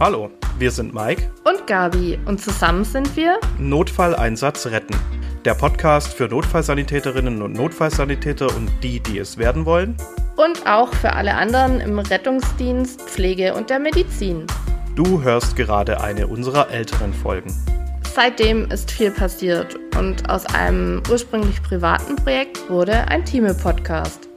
Hallo, wir sind Mike und Gabi und zusammen sind wir Notfalleinsatz retten. Der Podcast für Notfallsanitäterinnen und Notfallsanitäter und die, die es werden wollen. Und auch für alle anderen im Rettungsdienst, Pflege und der Medizin. Du hörst gerade eine unserer älteren Folgen. Seitdem ist viel passiert und aus einem ursprünglich privaten Projekt wurde ein Team-Podcast.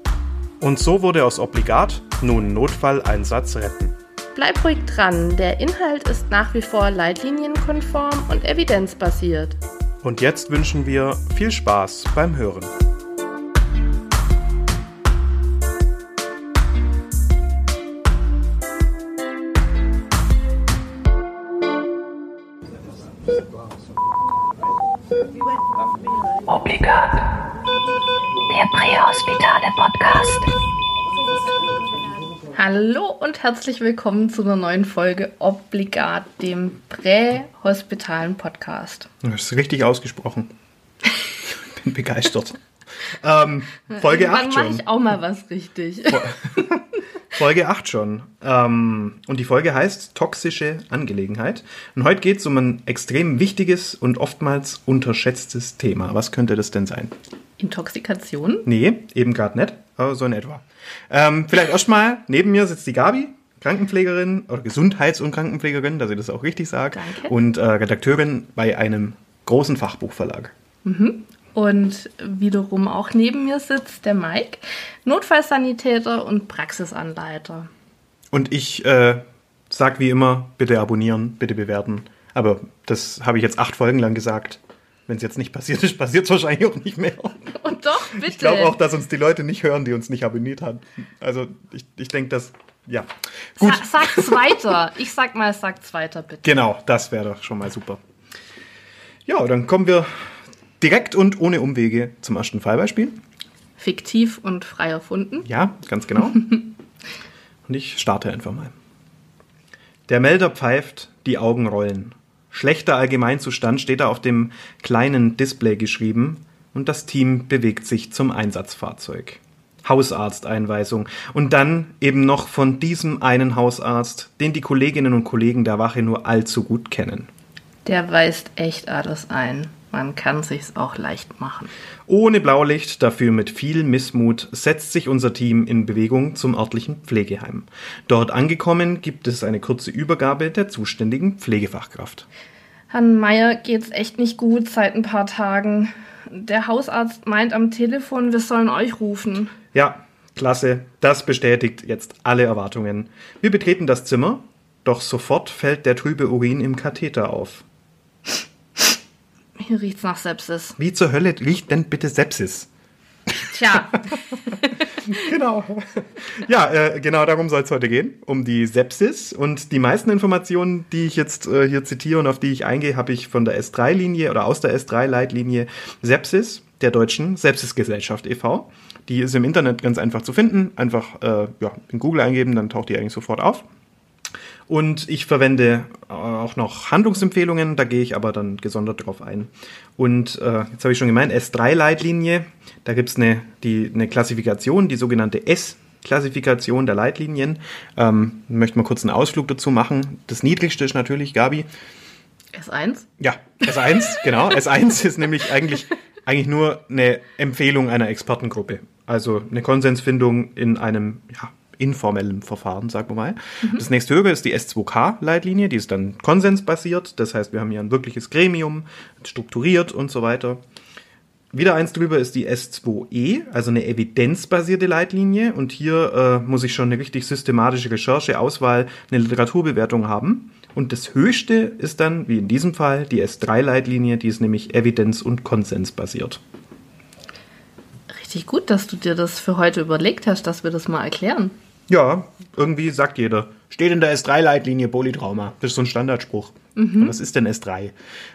Und so wurde aus Obligat nun Notfalleinsatz retten. Bleib ruhig dran, der Inhalt ist nach wie vor leitlinienkonform und evidenzbasiert. Und jetzt wünschen wir viel Spaß beim Hören. Obligat. Der Prähospitale Podcast. Hallo und herzlich willkommen zu einer neuen Folge Obligat, dem prähospitalen Podcast. Das ist richtig ausgesprochen. Ich bin begeistert. ähm, Folge 8 Dann schon. mache ich auch mal was richtig. Folge 8 schon. Ähm, und die Folge heißt Toxische Angelegenheit. Und heute geht es um ein extrem wichtiges und oftmals unterschätztes Thema. Was könnte das denn sein? Intoxikation? Nee, eben gerade nicht, so in etwa. Ähm, vielleicht erstmal, neben mir sitzt die Gabi, Krankenpflegerin oder Gesundheits- und Krankenpflegerin, dass ich das auch richtig sage. Danke. Und äh, Redakteurin bei einem großen Fachbuchverlag. Und wiederum auch neben mir sitzt der Mike, Notfallsanitäter und Praxisanleiter. Und ich äh, sag wie immer, bitte abonnieren, bitte bewerten. Aber das habe ich jetzt acht Folgen lang gesagt. Wenn es jetzt nicht passiert ist, passiert es wahrscheinlich auch nicht mehr. Und doch, bitte. Ich glaube auch, dass uns die Leute nicht hören, die uns nicht abonniert haben. Also ich, ich denke, dass, ja. Gut, Sa sag's weiter. Ich sag mal, sag's weiter, bitte. genau, das wäre doch schon mal super. Ja, dann kommen wir direkt und ohne Umwege zum ersten Fallbeispiel. Fiktiv und frei erfunden. Ja, ganz genau. Und ich starte einfach mal. Der Melder pfeift, die Augen rollen. Schlechter Allgemeinzustand steht da auf dem kleinen Display geschrieben und das Team bewegt sich zum Einsatzfahrzeug. Hausarzteinweisung und dann eben noch von diesem einen Hausarzt, den die Kolleginnen und Kollegen der Wache nur allzu gut kennen. Der weist echt alles ein. Man kann sich's auch leicht machen. Ohne Blaulicht, dafür mit viel Missmut, setzt sich unser Team in Bewegung zum örtlichen Pflegeheim. Dort angekommen gibt es eine kurze Übergabe der zuständigen Pflegefachkraft. Herrn Meier geht's echt nicht gut seit ein paar Tagen. Der Hausarzt meint am Telefon, wir sollen euch rufen. Ja, klasse, das bestätigt jetzt alle Erwartungen. Wir betreten das Zimmer, doch sofort fällt der trübe Urin im Katheter auf. Hier riecht's nach Sepsis. Wie zur Hölle riecht denn bitte Sepsis? Tja, Genau. Ja, äh, genau darum soll es heute gehen, um die Sepsis. Und die meisten Informationen, die ich jetzt äh, hier zitiere und auf die ich eingehe, habe ich von der S3-Linie oder aus der S3-Leitlinie Sepsis der Deutschen Sepsisgesellschaft e.V. Die ist im Internet ganz einfach zu finden. Einfach äh, ja, in Google eingeben, dann taucht die eigentlich sofort auf. Und ich verwende äh, auch noch Handlungsempfehlungen, da gehe ich aber dann gesondert drauf ein. Und äh, jetzt habe ich schon gemeint, S3-Leitlinie, da gibt es eine, die, eine Klassifikation, die sogenannte S-Klassifikation der Leitlinien. Ähm, möchte mal kurz einen Ausflug dazu machen. Das niedrigste ist natürlich, Gabi, S1? ja, S1, genau. S1 ist nämlich eigentlich, eigentlich nur eine Empfehlung einer Expertengruppe. Also eine Konsensfindung in einem ja, informellen Verfahren, sagen wir mal. Das nächste höhere ist die S2K-Leitlinie, die ist dann konsensbasiert. Das heißt, wir haben hier ein wirkliches Gremium, strukturiert und so weiter. Wieder eins drüber ist die S2E, also eine evidenzbasierte Leitlinie. Und hier äh, muss ich schon eine richtig systematische Recherche, Auswahl, eine Literaturbewertung haben. Und das höchste ist dann, wie in diesem Fall, die S3-Leitlinie, die ist nämlich evidenz- und konsensbasiert. Richtig gut, dass du dir das für heute überlegt hast, dass wir das mal erklären. Ja, irgendwie sagt jeder. Steht in der S3-Leitlinie Polytrauma. Das ist so ein Standardspruch. Und Was ist denn S3?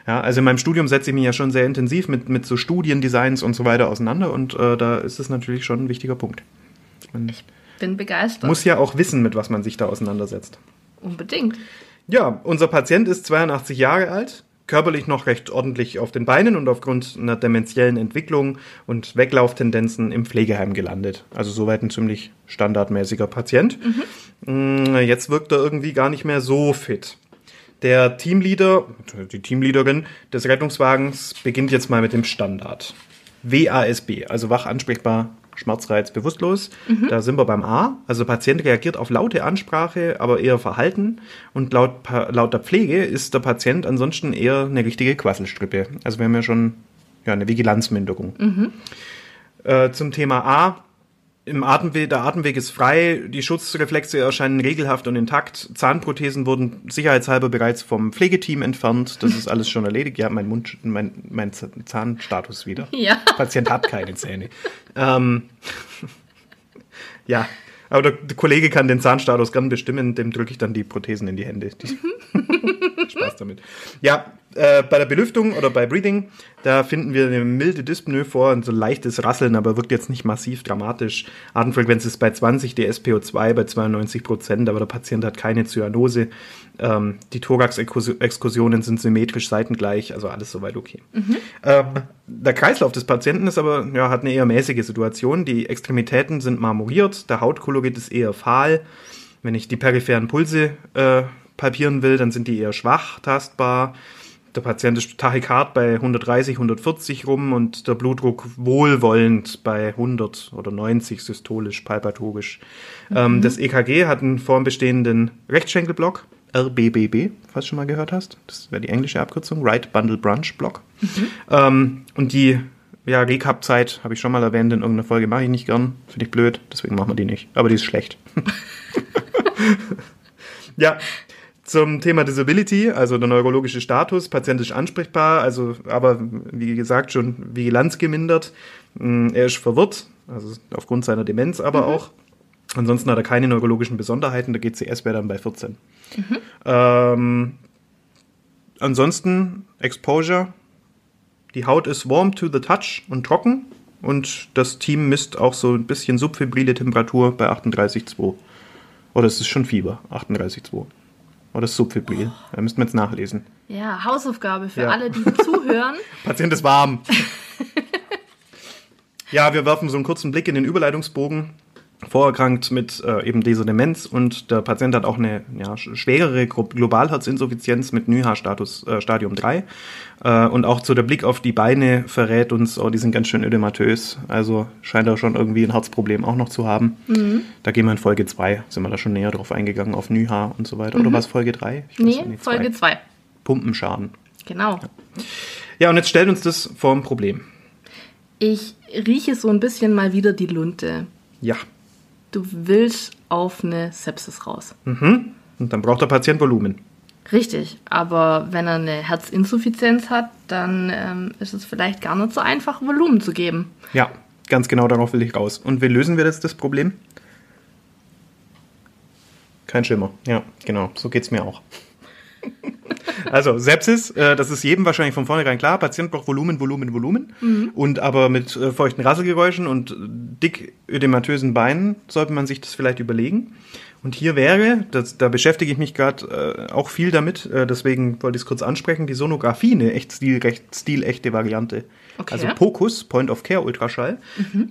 Ja, also in meinem Studium setze ich mich ja schon sehr intensiv mit, mit so Studiendesigns und so weiter auseinander und äh, da ist es natürlich schon ein wichtiger Punkt. Man Bin begeistert. muss ja auch wissen, mit was man sich da auseinandersetzt. Unbedingt. Ja, unser Patient ist 82 Jahre alt, körperlich noch recht ordentlich auf den Beinen und aufgrund einer dementiellen Entwicklung und Weglauftendenzen im Pflegeheim gelandet. Also soweit ein ziemlich standardmäßiger Patient. mh, jetzt wirkt er irgendwie gar nicht mehr so fit. Der Teamleader, die Teamleaderin des Rettungswagens beginnt jetzt mal mit dem Standard. WASB, also wach ansprechbar, Schmerzreiz bewusstlos. Da sind wir beim A. Also der Patient reagiert auf laute Ansprache, aber eher verhalten. Und laut, laut der Pflege ist der Patient ansonsten eher eine richtige Quasselstrippe. Also wir haben ja schon ja, eine Vigilanzminderung. Äh, zum Thema A. Im Atemweg, der Atemweg ist frei, die Schutzreflexe erscheinen regelhaft und intakt. Zahnprothesen wurden sicherheitshalber bereits vom Pflegeteam entfernt. Das ist alles schon erledigt. Ja, mein Mund, mein, mein Zahnstatus wieder. Ja. Patient hat keine Zähne. Ähm, ja, aber der, der Kollege kann den Zahnstatus gern bestimmen, dem drücke ich dann die Prothesen in die Hände. Die Spaß damit. Ja, äh, bei der Belüftung oder bei Breathing, da finden wir eine milde Dyspnoe vor und so leichtes Rasseln, aber wirkt jetzt nicht massiv dramatisch. Atemfrequenz ist bei 20, die SPO2 bei 92 Prozent, aber der Patient hat keine Zyanose. Ähm, die Thorax-Exkursionen sind symmetrisch seitengleich, also alles soweit okay. Ähm, der Kreislauf des Patienten ist aber, ja, hat eine eher mäßige Situation. Die Extremitäten sind marmoriert, der Hautkolorit ist eher fahl. Wenn ich die peripheren Pulse äh, palpieren will, dann sind die eher schwach tastbar. Der Patient ist tachykard bei 130, 140 rum und der Blutdruck wohlwollend bei 100 oder 90 systolisch, palpatorisch. Ähm, das EKG hat einen formbestehenden Rechtschenkelblock, RBBB, falls du schon mal gehört hast. Das wäre die englische Abkürzung, Right Bundle Branch Block. Ähm, und die ja, Recap-Zeit habe ich schon mal erwähnt in irgendeiner Folge, mache ich nicht gern, finde ich blöd, deswegen machen wir die nicht. Aber die ist schlecht. ja, zum Thema Disability, also der neurologische Status, Patient ist ansprechbar, also aber wie gesagt schon Vigilanz gemindert. Mm, Er ist verwirrt, also aufgrund seiner Demenz aber auch. Ansonsten hat er keine neurologischen Besonderheiten, der GCS wäre dann bei 14. Ähm, ansonsten Exposure, die Haut ist warm to the touch und trocken und das Team misst auch so ein bisschen subfebrile Temperatur bei 38,2. Oder es ist schon Fieber, 38,2. Oder subfibril. Da müssten wir jetzt nachlesen. Ja, Hausaufgabe für Ja. alle, die zuhören. Patient ist warm. ja, wir werfen so einen kurzen Blick in den Überleitungsbogen. Vorerkrankt mit äh, eben dieser Demenz und der Patient hat auch eine ja, sch- schwerere Globalherzinsuffizienz mit NYHA-Status äh, Stadium 3. Äh, und auch so der Blick auf die Beine verrät uns, oh, die sind ganz schön ödematös. Also scheint er schon irgendwie ein Herzproblem auch noch zu haben. Da gehen wir in Folge 2, sind wir da schon näher drauf eingegangen, auf NYHA und so weiter. Oder war es Folge 3? Nee, Folge 2. Pumpenschaden. Genau. Ja, und jetzt stellt uns das vor ein Problem. Ich rieche so ein bisschen mal wieder die Lunte. Ja. Du willst auf eine Sepsis raus. Und dann braucht der Patient Volumen. Richtig, aber wenn er eine Herzinsuffizienz hat, dann ähm, ist es vielleicht gar nicht so einfach, Volumen zu geben. Ja, ganz genau darauf will ich raus. Und wie lösen wir jetzt das Problem? Kein Schimmer. Ja, genau. So geht's mir auch. Also Sepsis, äh, das ist jedem wahrscheinlich von vornherein klar. Patient braucht Volumen, Volumen, Volumen. Und aber mit äh, feuchten Rasselgeräuschen und dick ödematösen Beinen sollte man sich das vielleicht überlegen. Und hier wäre, das, da beschäftige ich mich gerade äh, auch viel damit, äh, deswegen wollte ich es kurz ansprechen, die Sonographie eine echt stilechte Variante. Okay. Also POCUS, Point of Care Ultraschall.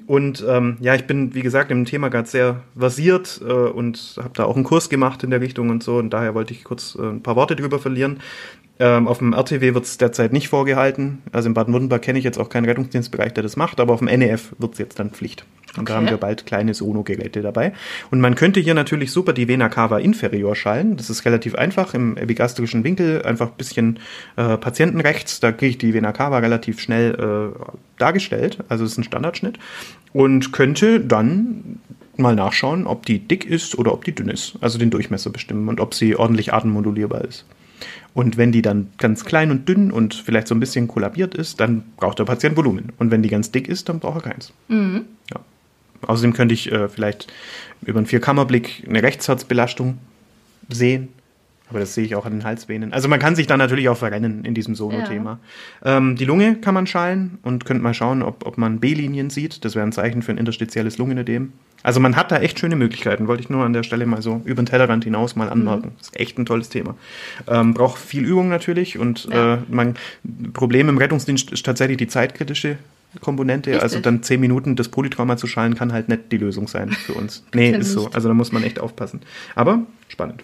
Und ähm, ja, ich bin, wie gesagt, im Thema gerade sehr versiert äh, und habe da auch einen Kurs gemacht in der Richtung und so. Und daher wollte ich kurz äh, ein paar Worte drüber verlieren. Ähm, auf dem RTW wird es derzeit nicht vorgehalten. Also in Baden-Württemberg kenne ich jetzt auch keinen Rettungsdienstbereich, der das macht, aber auf dem NEF wird es jetzt dann Pflicht. Und da Okay. haben wir bald kleine Sono-Geräte dabei. Und man könnte hier natürlich super die Vena cava inferior schallen. Das ist relativ einfach im epigastrischen Winkel, einfach ein bisschen äh, patientenrechts. Da kriege ich die Vena cava relativ schnell äh, dargestellt. Also es ist ein Standardschnitt. Und könnte dann mal nachschauen, ob die dick ist oder ob die dünn ist. Also den Durchmesser bestimmen und ob sie ordentlich atemmodulierbar ist. Und wenn die dann ganz klein und dünn und vielleicht so ein bisschen kollabiert ist, dann braucht der Patient Volumen. Und wenn die ganz dick ist, dann braucht er keins. Ja. Außerdem könnte ich äh, vielleicht über einen Vierkammerblick eine Rechtsherzbelastung sehen. Aber das sehe ich auch an den Halsvenen. Also man kann sich da natürlich auch verrennen in diesem Sono-Thema. Ähm, die Lunge kann man schallen und könnte mal schauen, ob, ob man B-Linien sieht. Das wäre ein Zeichen für ein interstitielles Lungenödem. Also man hat da echt schöne Möglichkeiten. Wollte ich nur an der Stelle mal so über den Tellerrand hinaus mal anmerken. Das ist echt ein tolles Thema. Ähm, braucht viel Übung natürlich und Ja. äh, man Problem im Rettungsdienst ist tatsächlich die zeitkritische Komponente. Richtig. Also dann zehn Minuten das Polytrauma zu schalen, kann halt nicht die Lösung sein für uns. Nee, ist so. Also da muss man echt aufpassen. Aber spannend.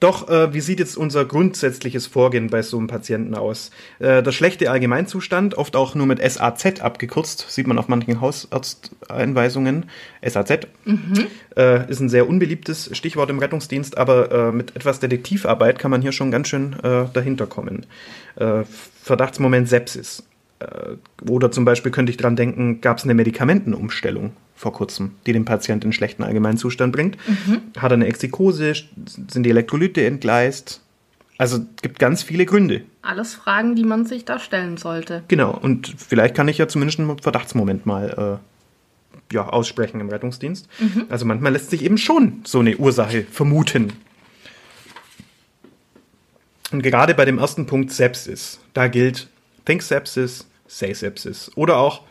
Doch, äh, wie sieht jetzt unser grundsätzliches Vorgehen bei so einem Patienten aus? Äh, der schlechte Allgemeinzustand, oft auch nur mit SAZ abgekürzt, sieht man auf manchen Hausarzteinweisungen. SAZ äh, ist ein sehr unbeliebtes Stichwort im Rettungsdienst, aber äh, mit etwas Detektivarbeit kann man hier schon ganz schön äh, dahinter kommen. Äh, Verdachtsmoment Sepsis. Äh, oder zum Beispiel könnte ich dran denken, gab es eine Medikamentenumstellung vor kurzem, die den Patienten in schlechten Allgemeinzustand bringt. Hat er eine Exikose? Sind die Elektrolyte entgleist? Also gibt ganz viele Gründe. Alles Fragen, die man sich da stellen sollte. Genau, und vielleicht kann ich ja zumindest einen Verdachtsmoment mal äh, ja, aussprechen im Rettungsdienst. Also manchmal lässt sich eben schon so eine Ursache vermuten. Und gerade bei dem ersten Punkt Sepsis, da gilt Think Sepsis, Say Sepsis. Oder auch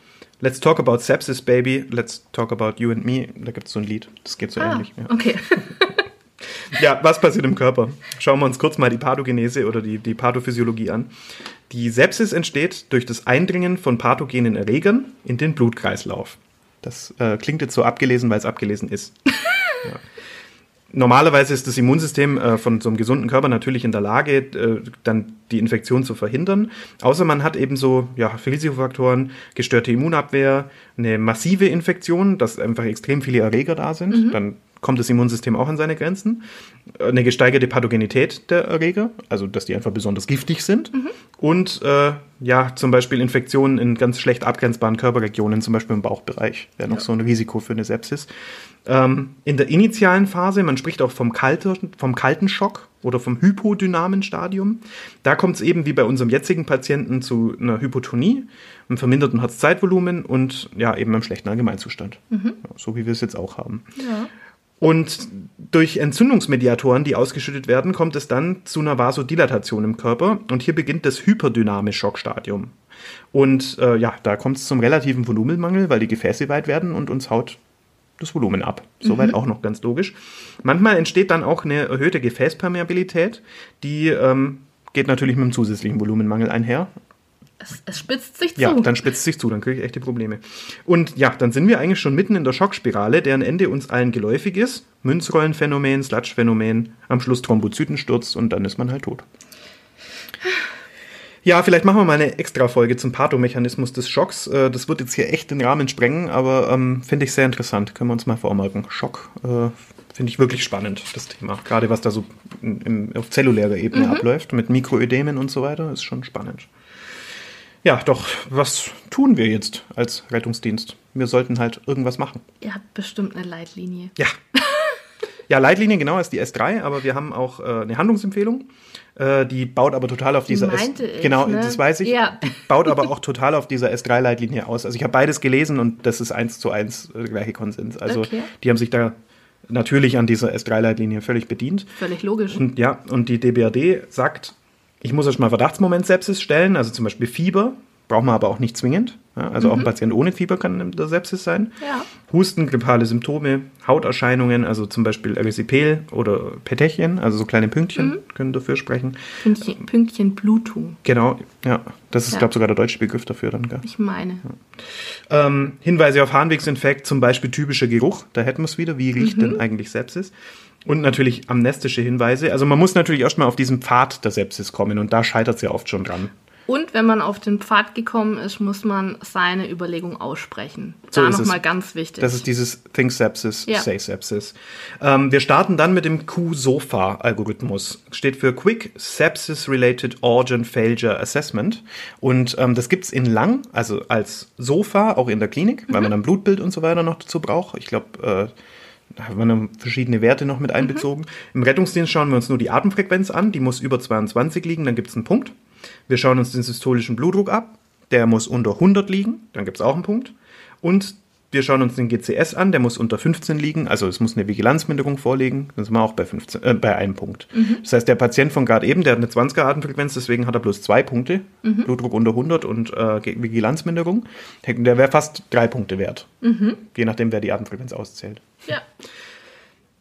Let's talk about Sepsis, baby. Let's talk about you and me. Da gibt es so ein Lied, das geht so Ah, ähnlich. Ja. okay. Ja, was passiert im Körper? Schauen wir uns kurz mal die Pathogenese oder die, die Pathophysiologie an. Die Sepsis entsteht durch das Eindringen von pathogenen Erregern in den Blutkreislauf. Das äh, klingt jetzt so abgelesen, weil es abgelesen ist. ja. Normalerweise ist das Immunsystem äh, von so einem gesunden Körper natürlich in der Lage, äh, dann die Infektion zu verhindern. Außer man hat eben so ja, Risikofaktoren, gestörte Immunabwehr, eine massive Infektion, dass einfach extrem viele Erreger da sind. Dann kommt das Immunsystem auch an seine Grenzen. Äh, Eine gesteigerte Pathogenität der Erreger, also dass die einfach besonders giftig sind. Und äh, ja, zum Beispiel Infektionen in ganz schlecht abgrenzbaren Körperregionen, zum Beispiel im Bauchbereich, wäre noch so ein Risiko für eine Sepsis. Ähm, in der initialen Phase, man spricht auch vom, kalte, vom kalten Schock oder vom hypodynamen Stadium. Da kommt es eben wie bei unserem jetzigen Patienten zu einer Hypotonie, einem verminderten Herzzeitvolumen und ja, eben einem schlechten Allgemeinzustand. Ja, so wie wir es jetzt auch haben. Ja. Und durch Entzündungsmediatoren, die ausgeschüttet werden, kommt es dann zu einer Vasodilatation im Körper. Und hier beginnt das hyperdynamische Schockstadium. Und äh, ja, da kommt es zum relativen Volumenmangel, weil die Gefäße weit werden und uns haut das Volumen ab. Soweit auch noch ganz logisch. Manchmal entsteht dann auch eine erhöhte Gefäßpermeabilität, die ähm, geht natürlich mit einem zusätzlichen Volumenmangel einher. Es, es spitzt sich zu. Ja, dann spitzt es sich zu, dann kriege ich echte Probleme. Und ja, dann sind wir eigentlich schon mitten in der Schockspirale, deren Ende uns allen geläufig ist. Münzrollenphänomen, Sludge-Phänomen, am Schluss Thrombozytensturz und dann ist man halt tot. Ja, vielleicht machen wir mal eine Extra-Folge zum Pathomechanismus des Schocks. Äh, Das wird jetzt hier echt den Rahmen sprengen, aber ähm, finde ich sehr interessant. Können wir uns mal vormerken. Schock äh, finde ich wirklich spannend, das Thema. Gerade was da so im, auf zellulärer Ebene abläuft, mit Mikroödemen und so weiter, ist schon spannend. Ja, doch, was tun wir jetzt als Rettungsdienst? Wir sollten halt irgendwas machen. Ihr habt bestimmt eine Leitlinie. Ja. Ja, Leitlinie genau ist die S3, aber wir haben auch äh, eine Handlungsempfehlung. Äh, die baut aber total auf dieser meinte S. ich, Genau, ne? das weiß ich. Ja. Die baut aber auch total auf dieser S3-Leitlinie aus. Also ich habe beides gelesen und das ist eins zu eins äh, gleiche Konsens. Also Okay. die haben sich da natürlich an dieser S3-Leitlinie völlig bedient. Völlig logisch. Und ja, und die DBRD sagt, ich muss erst mal Verdachtsmoment Sepsis stellen, also zum Beispiel Fieber, braucht man aber auch nicht zwingend. Ja, also auch ein Patient ohne Fieber kann der Sepsis sein. Ja. Husten, grippale Symptome, Hauterscheinungen, also zum Beispiel Erysipeal oder Petechien, also so kleine Pünktchen können dafür sprechen. Pünktchen, Pünktchen Blutung. Genau, ja, das ist, Ja. glaube ich, sogar der deutsche Begriff dafür dann. Gell? Ich meine. Ähm, Hinweise auf Harnwegsinfekt, zum Beispiel typischer Geruch, da hätten wir es wieder. Wie riecht denn eigentlich Sepsis? Und natürlich amnestische Hinweise. Also man muss natürlich erstmal auf diesen Pfad der Sepsis kommen und da scheitert es ja oft schon dran. Und wenn man auf den Pfad gekommen ist, muss man seine Überlegung aussprechen. Da es. nochmal ganz wichtig. Das ist dieses Think Sepsis, Ja. Say Sepsis. Ähm, wir starten dann mit dem Q-SOFA-Algorithmus. Steht für Quick Sepsis Related Organ Failure Assessment. Und ähm, das gibt's in lang, also als SOFA, auch in der Klinik, weil man dann Blutbild und so weiter noch dazu braucht. Ich glaube, äh, da haben wir dann verschiedene Werte noch mit einbezogen. Im Rettungsdienst schauen wir uns nur die Atemfrequenz an. Die muss über 22 liegen, dann gibt's einen Punkt. Wir schauen uns den systolischen Blutdruck ab. Der muss unter 100 liegen, dann gibt's auch einen Punkt. Und wir schauen uns den GCS an, der muss unter 15 liegen, also es muss eine Vigilanzminderung vorliegen, dann sind wir auch bei, 15, äh, bei einem Punkt. Das heißt, der Patient von gerade eben, der hat eine 20er Atemfrequenz, deswegen hat er bloß zwei Punkte, Blutdruck unter 100 und äh, Vigilanzminderung. Der wäre fast drei Punkte wert, je nachdem, wer die Atemfrequenz auszählt. ja.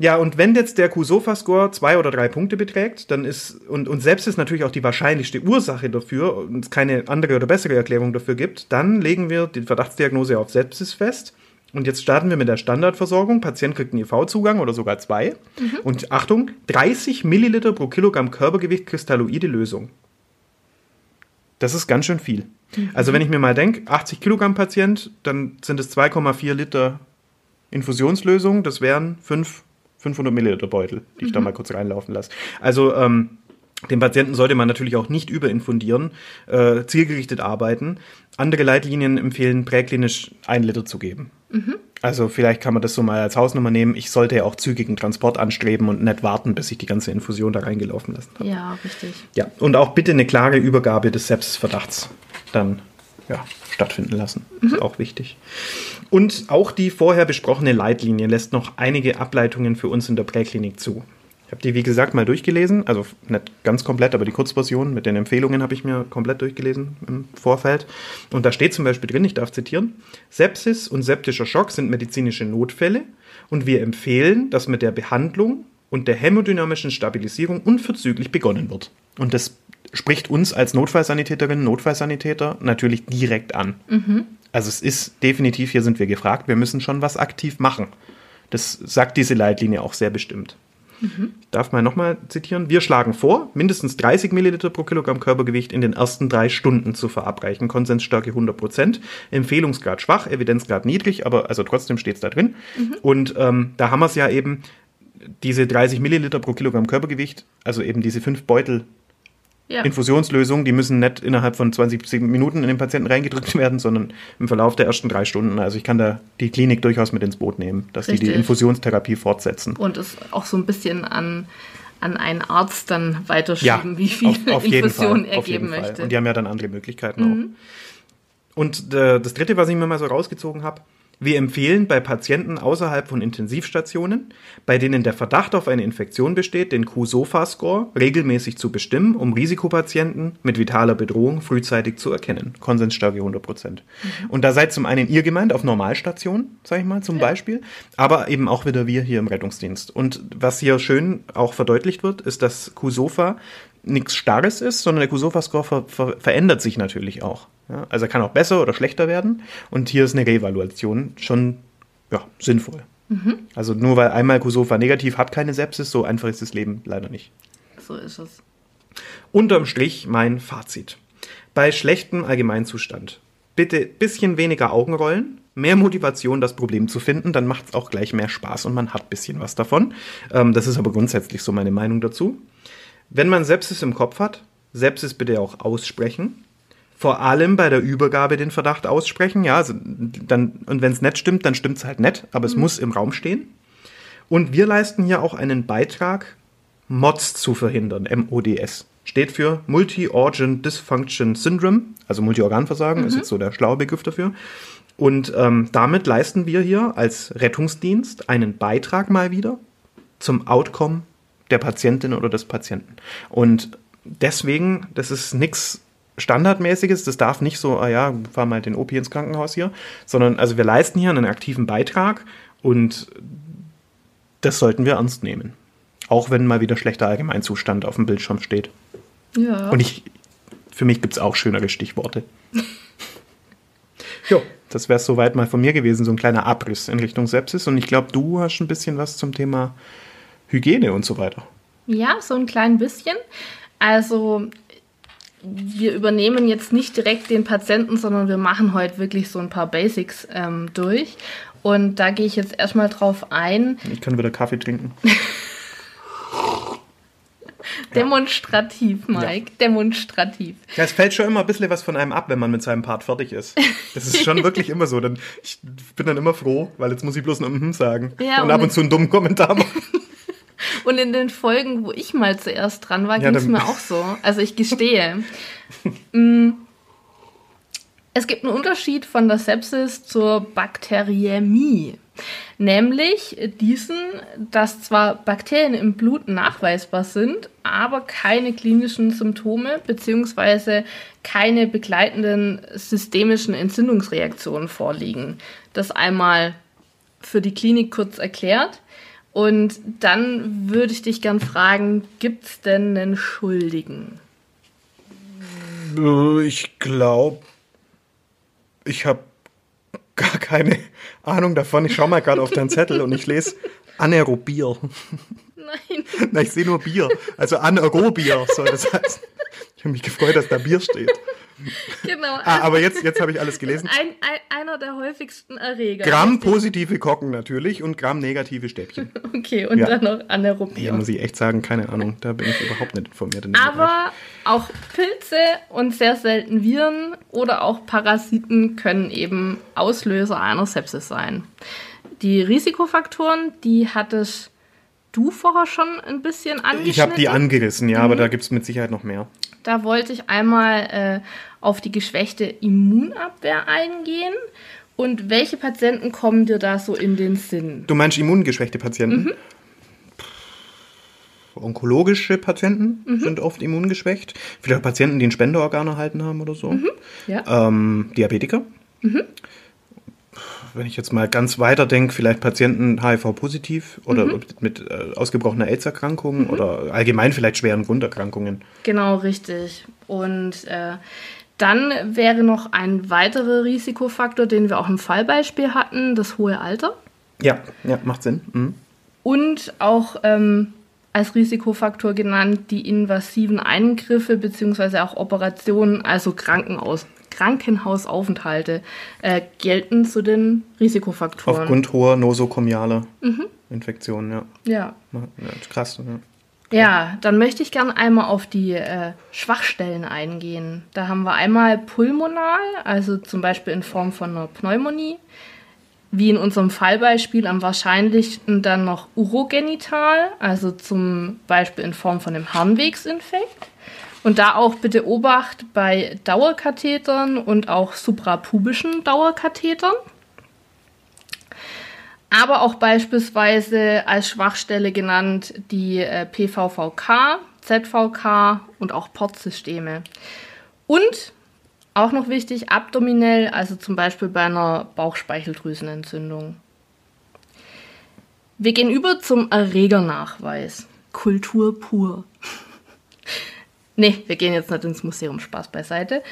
Ja, und wenn jetzt der Q-Sofa-Score zwei oder drei Punkte beträgt, dann ist, und, und selbst ist natürlich auch die wahrscheinlichste Ursache dafür und es keine andere oder bessere Erklärung dafür gibt, dann legen wir die Verdachtsdiagnose auf Sepsis fest. Und jetzt starten wir mit der Standardversorgung. Patient kriegt einen IV-Zugang oder sogar zwei. Und Achtung, 30 Milliliter pro Kilogramm Körpergewicht kristalloide Lösung. Das ist ganz schön viel. Also wenn ich mir mal denke, 80 Kilogramm Patient, dann sind es 2,4 Liter Infusionslösung. Das wären 5, 500 Milliliter Beutel, die ich da mal kurz reinlaufen lasse. Also ähm, den Patienten sollte man natürlich auch nicht überinfundieren, äh, zielgerichtet arbeiten. Andere Leitlinien empfehlen, präklinisch ein Liter zu geben. Also vielleicht kann man das so mal als Hausnummer nehmen. Ich sollte ja auch zügigen Transport anstreben und nicht warten, bis ich die ganze Infusion da reingelaufen lassen habe. Ja, richtig. Ja, und auch bitte eine klare Übergabe des Sepsisverdachts dann ja, stattfinden lassen. Ist auch wichtig. Und auch die vorher besprochene Leitlinie lässt noch einige Ableitungen für uns in der Präklinik zu. Ich habe die, wie gesagt, mal durchgelesen. Also nicht ganz komplett, aber die Kurzversion mit den Empfehlungen habe ich mir komplett durchgelesen im Vorfeld. Und da steht zum Beispiel drin, ich darf zitieren, Sepsis und septischer Schock sind medizinische Notfälle und wir empfehlen, dass mit der Behandlung und der hämodynamischen Stabilisierung unverzüglich begonnen wird. Und das spricht uns als Notfallsanitäterinnen, Notfallsanitäter natürlich direkt an. Also es ist definitiv, hier sind wir gefragt, wir müssen schon was aktiv machen. Das sagt diese Leitlinie auch sehr bestimmt. Ich darf mal nochmal zitieren. Wir schlagen vor, mindestens 30 Milliliter pro Kilogramm Körpergewicht in den ersten drei Stunden zu verabreichen. Konsensstärke 100 Prozent. Empfehlungsgrad schwach, Evidenzgrad niedrig, aber also trotzdem steht es da drin. Und ähm, da haben wir es ja eben, diese 30 Milliliter pro Kilogramm Körpergewicht, also eben diese fünf Beutel Ja. Infusionslösung, die müssen nicht innerhalb von 20 Minuten in den Patienten reingedrückt werden, sondern im Verlauf der ersten drei Stunden. Also ich kann da die Klinik durchaus mit ins Boot nehmen, dass die die Richtig. Infusionstherapie fortsetzen. Und es auch so ein bisschen an, an einen Arzt dann weiterschieben, wie viel auf, auf jeden Infusion Fall, er geben möchte. Mhm. Und die haben ja dann andere Möglichkeiten auch. Und äh, das dritte, was ich mir mal so rausgezogen habe, wir empfehlen bei Patienten außerhalb von Intensivstationen, bei denen der Verdacht auf eine Infektion besteht, den Q-SOFA-Score regelmäßig zu bestimmen, um Risikopatienten mit vitaler Bedrohung frühzeitig zu erkennen. Konsensstärke 100 Prozent. Und da seid zum einen ihr gemeint auf Normalstationen, sag ich mal zum Beispiel, aber eben auch wieder wir hier im Rettungsdienst. Und was hier schön auch verdeutlicht wird, ist, dass Q-SOFA nichts Starres ist, sondern der Q-SOFA-Score ver ver verändert sich natürlich auch. Ja, also er kann auch besser oder schlechter werden. Und hier ist eine Reevaluation schon ja, sinnvoll. Also nur weil einmal Q-SOFA negativ hat keine Sepsis, so einfach ist das Leben leider nicht. So ist es. Unterm Strich mein Fazit. Bei schlechtem Allgemeinzustand bitte bisschen weniger Augenrollen, mehr Motivation, das Problem zu finden, dann macht es auch gleich mehr Spaß und man hat bisschen was davon. Ähm, das ist aber grundsätzlich so meine Meinung dazu. Wenn man Sepsis im Kopf hat, Sepsis bitte auch aussprechen. Vor allem bei der Übergabe den Verdacht aussprechen. Ja, also dann, und wenn es nicht stimmt, dann stimmt es halt nicht, aber es muss im Raum stehen. Und wir leisten hier auch einen Beitrag, MODS zu verhindern, MODS. Steht für Multi-Organ Dysfunction Syndrome, also Multiorganversagen, ist jetzt so der schlaue Begriff dafür. Und ähm, damit leisten wir hier als Rettungsdienst einen Beitrag mal wieder zum Outcome der Patientin oder des Patienten. Und deswegen, das ist nichts Standardmäßiges, das darf nicht so, ah ja, fahr mal den OP ins Krankenhaus hier, sondern also wir leisten hier einen aktiven Beitrag und das sollten wir ernst nehmen. Auch wenn mal wieder schlechter Allgemeinzustand auf dem Bildschirm steht. Ja. Und ich, für mich gibt es auch schönere Stichworte. jo, das wäre soweit mal von mir gewesen, so ein kleiner Abriss in Richtung Sepsis. Und ich glaube, du hast ein bisschen was zum Thema Hygiene und so weiter. Ja, so ein klein bisschen. Also wir übernehmen jetzt nicht direkt den Patienten, sondern wir machen heute wirklich so ein paar Basics ähm, durch. Und da gehe ich jetzt erstmal drauf ein. Ich kann wieder Kaffee trinken. Demonstrativ, Mike. Demonstrativ. Ja, es fällt schon immer ein bisschen was von einem ab, wenn man mit seinem Part fertig ist. Das ist schon wirklich immer so. Dann, ich bin dann immer froh, weil jetzt muss ich bloß ein Mhm sagen. Ja, und und ab und zu einen dummen Kommentar machen. Und in den Folgen, wo ich mal zuerst dran war, Ja, ging es mir auch so. Also ich gestehe. Mm, es gibt einen Unterschied von der Sepsis zur Bakteriämie. Nämlich diesen, dass zwar Bakterien im Blut nachweisbar sind, aber keine klinischen Symptome bzw. keine begleitenden systemischen Entzündungsreaktionen vorliegen. Das einmal für die Klinik kurz erklärt. Und dann würde ich dich gern fragen, gibt es denn einen Schuldigen? Ich glaube, ich habe gar keine Ahnung davon. Ich schaue mal gerade auf deinen Zettel und ich lese Anaerobier. Nein. Na, ich sehe nur Bier. Also Anaerobier soll das heißen. Ich habe mich gefreut, dass da Bier steht. Genau. Ah, aber jetzt, jetzt habe ich alles gelesen. ein, ein, einer der häufigsten Erreger. Gramm positive Kocken natürlich und Gramm negative Stäbchen. Okay, und Ja. dann noch Hier Anaerobier. muss ich echt sagen, keine Ahnung. Da bin ich überhaupt nicht informiert. in dem Bereich. Aber auch Pilze und sehr selten Viren oder auch Parasiten können eben Auslöser einer Sepsis sein. Die Risikofaktoren, die hattest du vorher schon ein bisschen angeschnitten. Ich habe die angerissen, ja, aber da gibt es mit Sicherheit noch mehr. Da wollte ich einmal äh, auf die geschwächte Immunabwehr eingehen. Und welche Patienten kommen dir da so in den Sinn? Du meinst immungeschwächte Patienten? Mhm. Onkologische Patienten Mhm. sind oft immungeschwächt. Vielleicht Patienten, die ein Spenderorgan erhalten haben oder so. Ja. Ähm, Diabetiker. Mhm. Wenn ich jetzt mal ganz weiter denke, vielleicht Patienten HIV-positiv oder Mhm. mit äh, ausgebrochener AIDS-Erkrankung oder allgemein vielleicht schweren Grunderkrankungen. Genau, richtig. Und äh, dann wäre noch ein weiterer Risikofaktor, den wir auch im Fallbeispiel hatten, das hohe Alter. Ja, ja, macht Sinn. Mhm. Und auch ähm, als Risikofaktor genannt die invasiven Eingriffe bzw. auch Operationen, also Krankenhaus, Krankenhausaufenthalte, äh, gelten zu den Risikofaktoren. Aufgrund hoher nosokomialer Mhm. Infektionen, ja. ja. ja. Krass. Ja. Ja, dann möchte ich gerne einmal auf die äh, Schwachstellen eingehen. Da haben wir einmal pulmonal, also zum Beispiel in Form von einer Pneumonie, wie in unserem Fallbeispiel am wahrscheinlichsten dann noch urogenital, also zum Beispiel in Form von einem Harnwegsinfekt. Und da auch bitte Obacht bei Dauerkathetern und auch suprapubischen Dauerkathetern aber auch beispielsweise als Schwachstelle genannt die äh, PVVK, ZVK und auch Portsysteme. Und auch noch wichtig, abdominell, also zum Beispiel bei einer Bauchspeicheldrüsenentzündung. Wir gehen über zum Erregernachweis. Kultur pur. Nee, wir gehen jetzt nicht ins Museum, Spaß beiseite.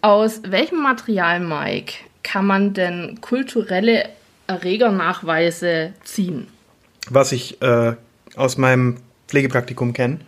Aus welchem Material, Mike, kann man denn kulturelle Erregernachweise ziehen? Was ich äh, aus meinem Pflegepraktikum kenne,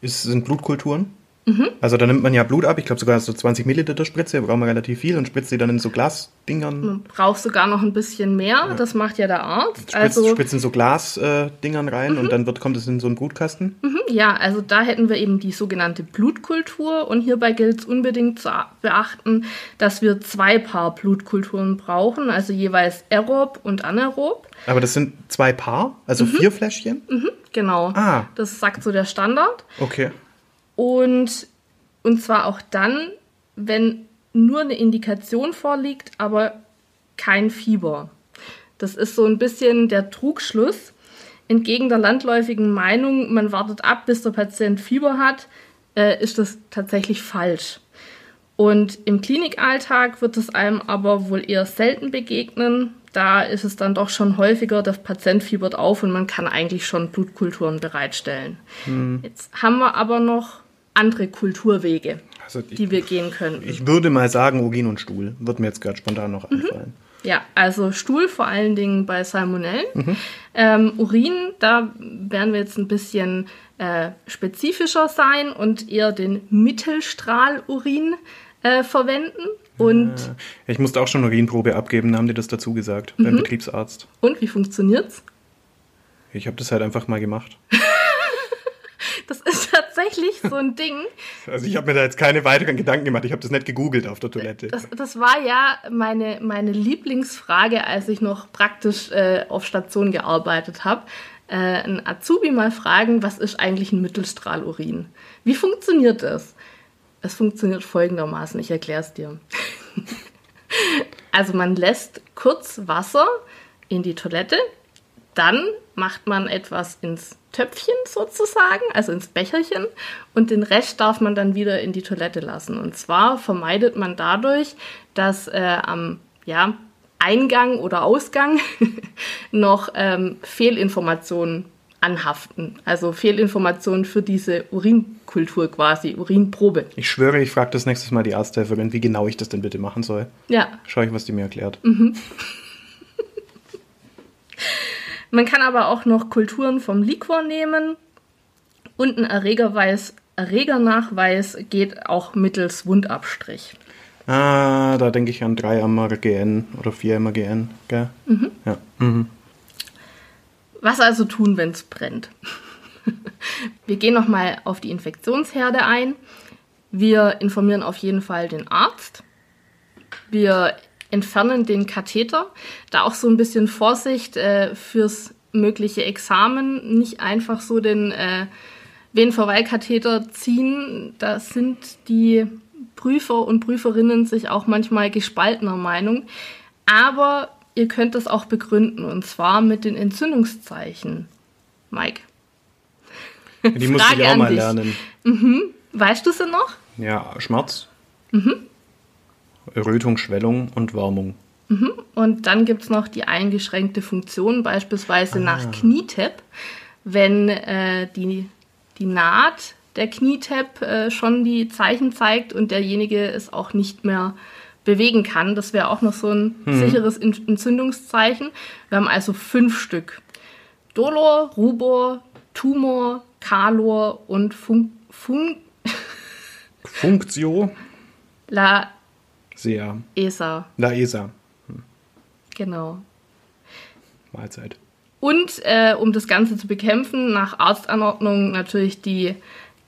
sind Blutkulturen. Mhm. Also da nimmt man ja Blut ab, ich glaube sogar so 20 Milliliter Spritze, da braucht man relativ viel und spritzt die dann in so Glasdingern. Man braucht sogar noch ein bisschen mehr, das macht ja der Arzt. Spritzt, Also, spritzt in so Glasdingern äh, rein und dann wird, kommt es in so einen Brutkasten. mhm, ja, also da hätten wir eben die sogenannte Blutkultur und hierbei gilt es unbedingt zu beachten, dass wir zwei Paar Blutkulturen brauchen, also jeweils aerob und anaerob. Aber das sind zwei Paar, also vier Fläschchen. Genau. Ah. Das sagt so der Standard. Okay. Und, und zwar auch dann, wenn nur eine Indikation vorliegt, aber kein Fieber. Das ist so ein bisschen der Trugschluss. Entgegen der landläufigen Meinung, man wartet ab, bis der Patient Fieber hat, äh, ist das tatsächlich falsch. Und im Klinikalltag wird es einem aber wohl eher selten begegnen. Da ist es dann doch schon häufiger, der Patient fiebert auf und man kann eigentlich schon Blutkulturen bereitstellen. Jetzt haben wir aber noch andere Kulturwege, Also ich, die wir gehen könnten. ich würde mal sagen, Urin und Stuhl. Wird mir jetzt gerade spontan noch einfallen. Ja, also Stuhl vor allen Dingen bei Salmonellen. Ähm, Urin, da werden wir jetzt ein bisschen äh, spezifischer sein und eher den Mittelstrahlurin äh, verwenden. Und, Ich musste auch schon eine Urinprobe abgeben, da haben die das dazu gesagt, beim Betriebsarzt. und wie funktioniert's? Ich habe das halt einfach mal gemacht. Das ist tatsächlich so ein Ding. Also ich habe mir da jetzt keine weiteren Gedanken gemacht. Ich habe das nicht gegoogelt auf der Toilette. Das, das war ja meine, meine Lieblingsfrage, als ich noch praktisch äh, auf Station gearbeitet habe. Äh, ein Azubi mal fragen, was ist eigentlich ein Mittelstrahlurin? Wie funktioniert das? Es funktioniert folgendermaßen, ich erkläre es dir. also man lässt kurz Wasser in die Toilette, dann macht man etwas ins Töpfchen sozusagen, also ins Becherchen, und den Rest darf man dann wieder in die Toilette lassen. Und zwar vermeidet man dadurch, dass äh, am ja, Eingang oder Ausgang noch ähm, Fehlinformationen anhaften. Also Fehlinformationen für diese Urinkultur quasi, Urinprobe. Ich schwöre, ich frage das nächstes Mal die Arzthelferin, wie genau ich das denn bitte machen soll. Ja, Schau ich, was die mir erklärt. Man kann aber auch noch Kulturen vom Liquor nehmen und ein Erregerweis, Erregernachweis geht auch mittels Wundabstrich. Ah, da denke ich an 3 MRGN oder 4 MRGN, gell? Ja. Mhm. Was also tun, wenn es brennt? Wir gehen nochmal auf die Infektionsherde ein. Wir informieren auf jeden Fall den Arzt. Wir entfernen den Katheter. Da auch so ein bisschen Vorsicht äh, fürs mögliche Examen. Nicht einfach so den äh, Venenverweilkatheter ziehen. Da sind die Prüfer und Prüferinnen sich auch manchmal gespaltener Meinung. Aber ihr könnt das auch begründen und zwar mit den Entzündungszeichen. Mike, Die musste Frage ich auch mal dich. lernen. weißt du sie noch? Ja, Schmerz, Mhm. Errötung, Schwellung und Warmung. Und dann gibt es noch die eingeschränkte Funktion, beispielsweise Ah. nach Knietap, wenn äh, die, die Naht der Knietap äh, schon die Zeichen zeigt und derjenige es auch nicht mehr bewegen kann. Das wäre auch noch so ein Mhm. sicheres Entzündungszeichen. Wir haben also fünf Stück. Dolor, Rubor, Tumor, Kalor und Fun Fun Funktio, La sehr. ESA. Laesa, Genau. Mahlzeit. Und äh, um das Ganze zu bekämpfen, nach Arztanordnung natürlich die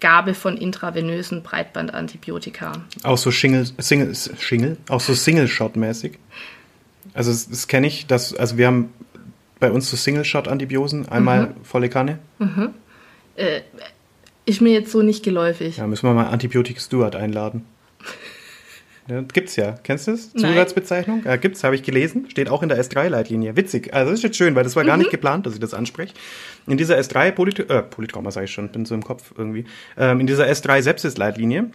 Gabe von intravenösen Breitbandantibiotika. Auch so Shingle, Single, Shingle, auch so Single-Shot-mäßig. Also das, das kenne ich, dass, also wir haben bei uns so Single-Shot-Antibiosen, einmal Mhm. volle Kanne. Ist mir jetzt so nicht geläufig. Ja, müssen wir mal Antibiotik Stewart einladen. Ja, gibt's ja. Kennst du das? Zusatzbezeichnung? Ja, gibt's, habe ich gelesen. Steht auch in der S3-Leitlinie. Witzig. Also das ist jetzt schön, weil das war gar nicht geplant, dass ich das anspreche. In dieser S3 Polit äh, Polytrauma sage ich schon, bin so im Kopf irgendwie. Ähm, in dieser S3 Sepsis-Leitlinie,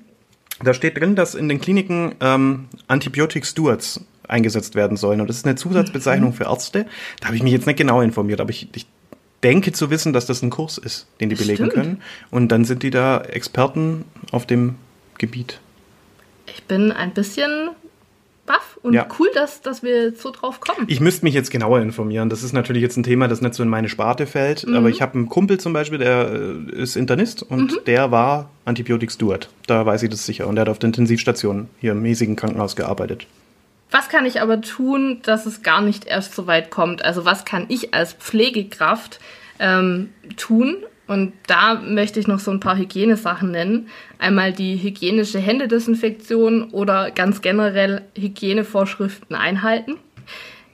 da steht drin, dass in den Kliniken ähm, Antibiotik Stewards eingesetzt werden sollen. Und das ist eine Zusatzbezeichnung für Ärzte. Da habe ich mich jetzt nicht genau informiert, aber ich, ich denke zu wissen, dass das ein Kurs ist, den die belegen Stimmt. können. Und dann sind die da Experten auf dem Gebiet. Ich bin ein bisschen baff und Ja. cool, dass, dass wir jetzt so drauf kommen. Ich müsste mich jetzt genauer informieren. Das ist natürlich jetzt ein Thema, das nicht so in meine Sparte fällt. Mhm. Aber ich habe einen Kumpel zum Beispiel, der äh, ist Internist und Mhm. der war Antibiotik Steward. Da weiß ich das sicher. Und der hat auf der Intensivstation hier im hiesigen Krankenhaus gearbeitet. Was kann ich aber tun, dass es gar nicht erst so weit kommt? Also was kann ich als Pflegekraft ähm, tun? Und da möchte ich noch so ein paar Hygienesachen nennen. Einmal die hygienische Händedesinfektion oder ganz generell Hygienevorschriften einhalten.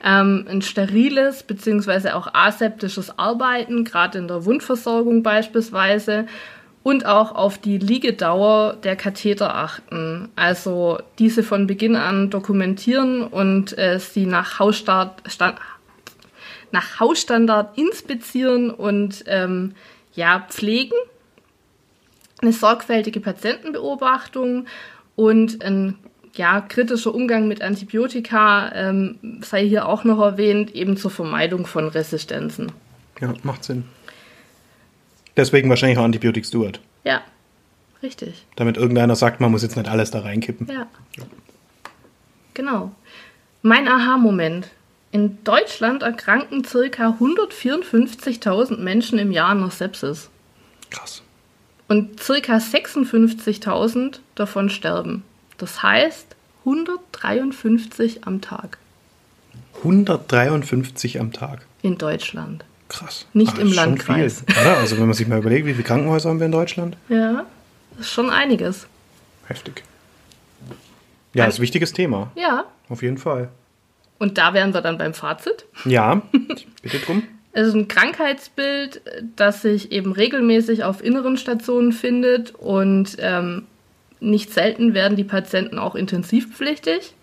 Ähm, ein steriles bzw. auch aseptisches Arbeiten, gerade in der Wundversorgung beispielsweise. Und auch auf die Liegedauer der Katheter achten. Also diese von Beginn an dokumentieren und äh, sie nach Hausstart, nach Hausstandard inspizieren und ähm, ja, pflegen. Eine sorgfältige Patientenbeobachtung und ein ja, kritischer Umgang mit Antibiotika ähm, sei hier auch noch erwähnt, eben zur Vermeidung von Resistenzen. Ja, macht Sinn. Deswegen wahrscheinlich auch Antibiotik Steward. Ja, richtig. Damit irgendeiner sagt, man muss jetzt nicht alles da reinkippen. Ja. Genau. Mein Aha-Moment. In Deutschland erkranken ca. 154.000 Menschen im Jahr an der Sepsis. Krass. Und ca. 56.000 davon sterben. Das heißt 153 am Tag 153 am Tag. in Deutschland. Krass. Nicht Ah, im ist schon Landkreis. Also wenn man sich mal überlegt, wie viele Krankenhäuser haben wir in Deutschland? Ja, das ist schon einiges. Heftig. Ja, ist ein wichtiges Thema. Ja, Auf jeden Fall. Und da wären wir dann beim Fazit. Ja, bitte drum. Es ist ein Krankheitsbild, das sich eben regelmäßig auf inneren Stationen findet und ähm, nicht selten werden die Patienten auch intensivpflichtig.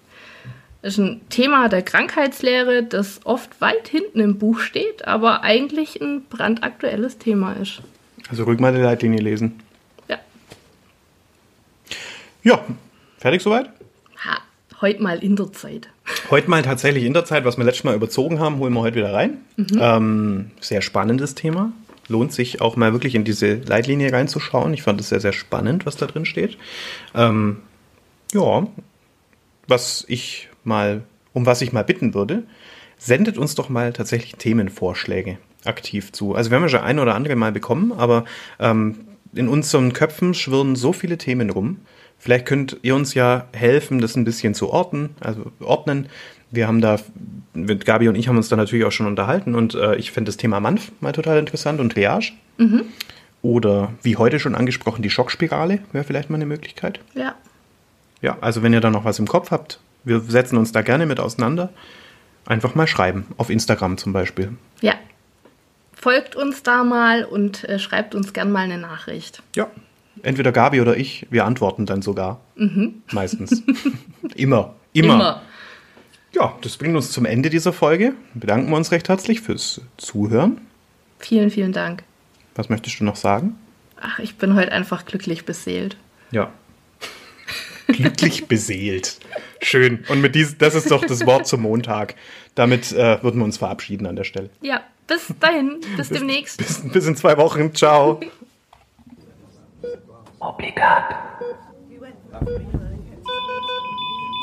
Es ist ein Thema der Krankheitslehre, das oft weit hinten im Buch steht, aber eigentlich ein brandaktuelles Thema ist. Also ruhig mal die Leitlinie lesen. Ja, Ja, fertig soweit? ha, heute mal in der Zeit. Heute mal tatsächlich in der Zeit, was wir letztes Mal überzogen haben, holen wir heute wieder rein. Ähm, sehr spannendes Thema. Lohnt sich auch mal wirklich in diese Leitlinie reinzuschauen. Ich fand es sehr, sehr spannend, was da drin steht. Ähm, ja, was ich mal, um was ich mal bitten würde, sendet uns doch mal tatsächlich Themenvorschläge aktiv zu. Also wir haben ja schon ein oder andere mal bekommen, aber ähm, in unseren Köpfen schwirren so viele Themen rum. Vielleicht könnt ihr uns ja helfen, das ein bisschen zu orten, also ordnen. Wir haben da, mit Gabi und ich haben uns da natürlich auch schon unterhalten und äh, ich finde das Thema Manf mal total interessant und Triage. Oder wie heute schon angesprochen, die Schockspirale wäre vielleicht mal eine Möglichkeit. Ja. Ja, also wenn ihr da noch was im Kopf habt, wir setzen uns da gerne mit auseinander. Einfach mal schreiben, auf Instagram zum Beispiel. Ja. Folgt uns da mal und äh, schreibt uns gern mal eine Nachricht. Ja, entweder Gabi oder ich, wir antworten dann sogar. Meistens. immer, immer. Ja, das bringt uns zum Ende dieser Folge. Bedanken wir uns recht herzlich fürs Zuhören. Vielen, vielen Dank. Was möchtest du noch sagen? Ach, ich bin heute einfach glücklich beseelt. Ja. Glücklich beseelt. Schön. Und mit diesem, das ist doch das Wort zum Montag. Damit äh, würden wir uns verabschieden an der Stelle. Ja, bis dahin, bis demnächst. Bis, bis in zwei Wochen. Ciao. Obligat.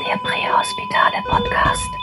Der Prähospitale Podcast.